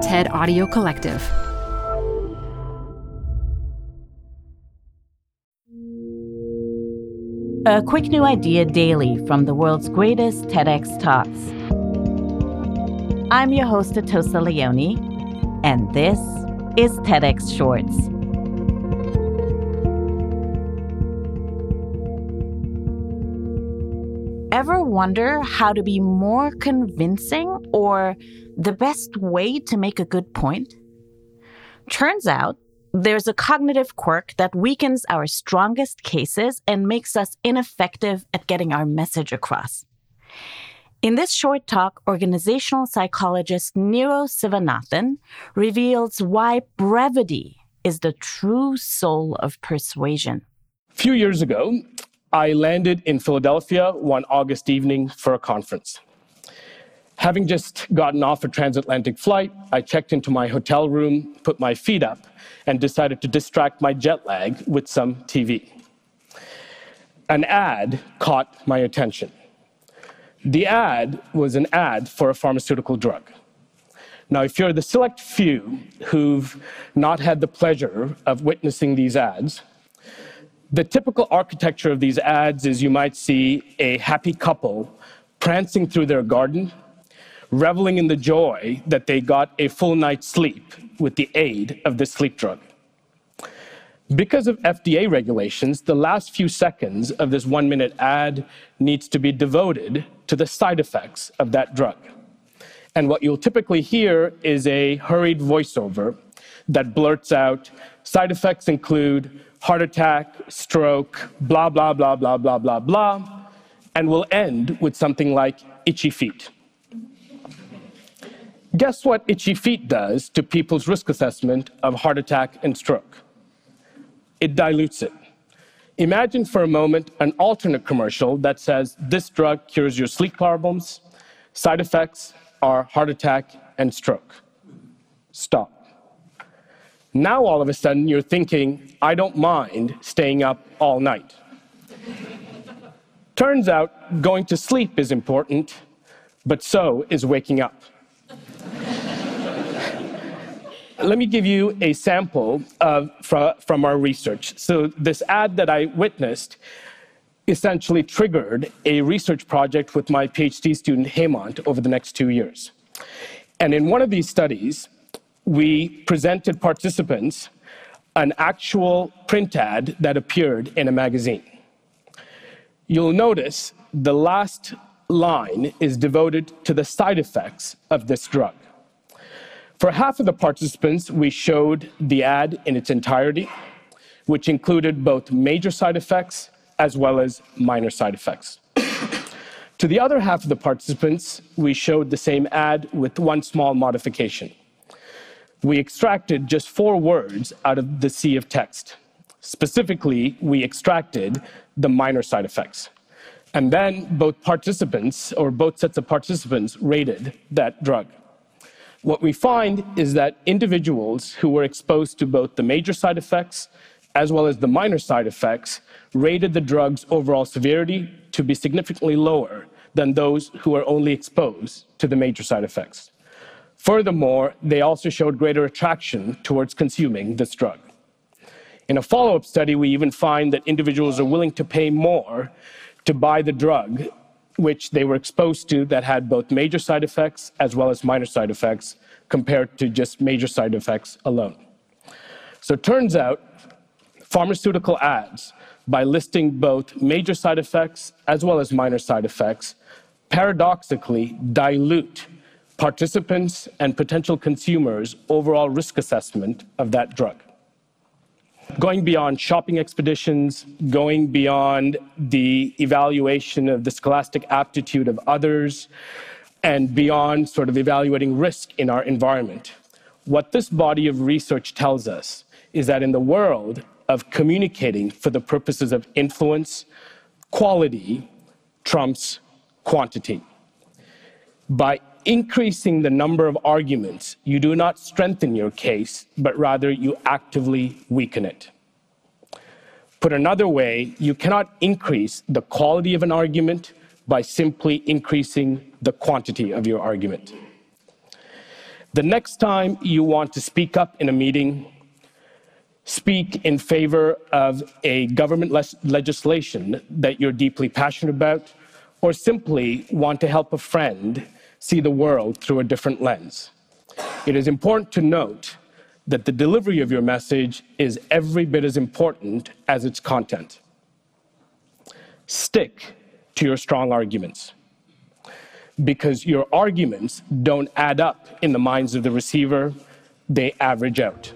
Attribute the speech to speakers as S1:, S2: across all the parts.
S1: TED Audio Collective.
S2: A quick new idea daily from the world's greatest TEDx talks. I'm your host, Atossa Leoni, and this is TEDx Shorts. Ever wonder how to be more convincing or the best way to make a good point? Turns out there's a cognitive quirk that weakens our strongest cases and makes us ineffective at getting our message across. In this short talk, organizational psychologist Niro Sivanathan reveals why brevity is the true soul of persuasion.
S3: A few years ago, I landed in Philadelphia one August evening for a conference. Having just gotten off a transatlantic flight, I checked into my hotel room, put my feet up, and decided to distract my jet lag with some TV. An ad caught my attention. The ad was an ad for a pharmaceutical drug. Now, if you're the select few who've not had the pleasure of witnessing these ads, the typical architecture of these ads is you might see a happy couple prancing through their garden reveling in the joy that they got a full night's sleep with the aid of this sleep drug. Because of FDA regulations, the last few seconds of this one minute ad needs to be devoted to the side effects of that drug. And what you'll typically hear is a hurried voiceover that blurts out side effects include heart attack, stroke, blah, blah, blah, blah, blah, blah, blah, and will end with something like itchy feet. Guess what Itchy Feet does to people's risk assessment of heart attack and stroke? It dilutes it. Imagine for a moment an alternate commercial that says this drug cures your sleep problems, side effects are heart attack and stroke. Stop. Now all of a sudden you're thinking, I don't mind staying up all night. Turns out going to sleep is important, but so is waking up. Let me give you a sample of, from, from our research. So, this ad that I witnessed essentially triggered a research project with my PhD student Hemant over the next two years. And in one of these studies, we presented participants an actual print ad that appeared in a magazine. You'll notice the last line is devoted to the side effects of this drug. For half of the participants, we showed the ad in its entirety, which included both major side effects as well as minor side effects. to the other half of the participants, we showed the same ad with one small modification. We extracted just four words out of the sea of text. Specifically, we extracted the minor side effects. And then both participants, or both sets of participants, rated that drug. What we find is that individuals who were exposed to both the major side effects as well as the minor side effects rated the drug's overall severity to be significantly lower than those who were only exposed to the major side effects. Furthermore, they also showed greater attraction towards consuming this drug. In a follow up study, we even find that individuals are willing to pay more to buy the drug which they were exposed to that had both major side effects as well as minor side effects compared to just major side effects alone. So it turns out pharmaceutical ads, by listing both major side effects as well as minor side effects, paradoxically dilute participants and potential consumers' overall risk assessment of that drug going beyond shopping expeditions, going beyond the evaluation of the scholastic aptitude of others, and beyond sort of evaluating risk in our environment. What this body of research tells us is that in the world of communicating for the purposes of influence, quality trumps quantity. By increasing the number of arguments, you do not strengthen your case, but rather you actively weaken it. Put another way, you cannot increase the quality of an argument by simply increasing the quantity of your argument. The next time you want to speak up in a meeting, speak in favor of a government le- legislation that you're deeply passionate about, or simply want to help a friend see the world through a different lens. It is important to note that the delivery of your message is every bit as important as its content. Stick to your strong arguments because your arguments don't add up in the minds of the receiver, they average out.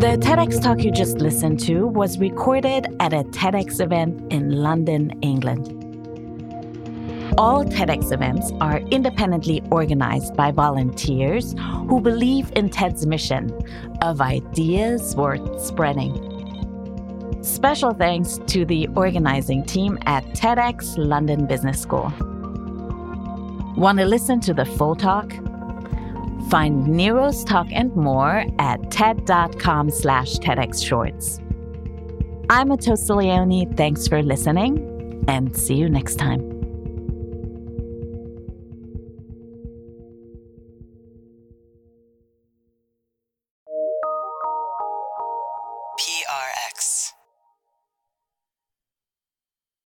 S2: The TEDx talk you just listened to was recorded at a TEDx event in London, England. All TEDx events are independently organized by volunteers who believe in TED's mission of ideas worth spreading. Special thanks to the organizing team at TEDx London Business School. Want to listen to the full talk? Find Niro's talk and more at ted.com slash TEDxShorts. I'm Atossa Leoni. Thanks for listening and see you next time.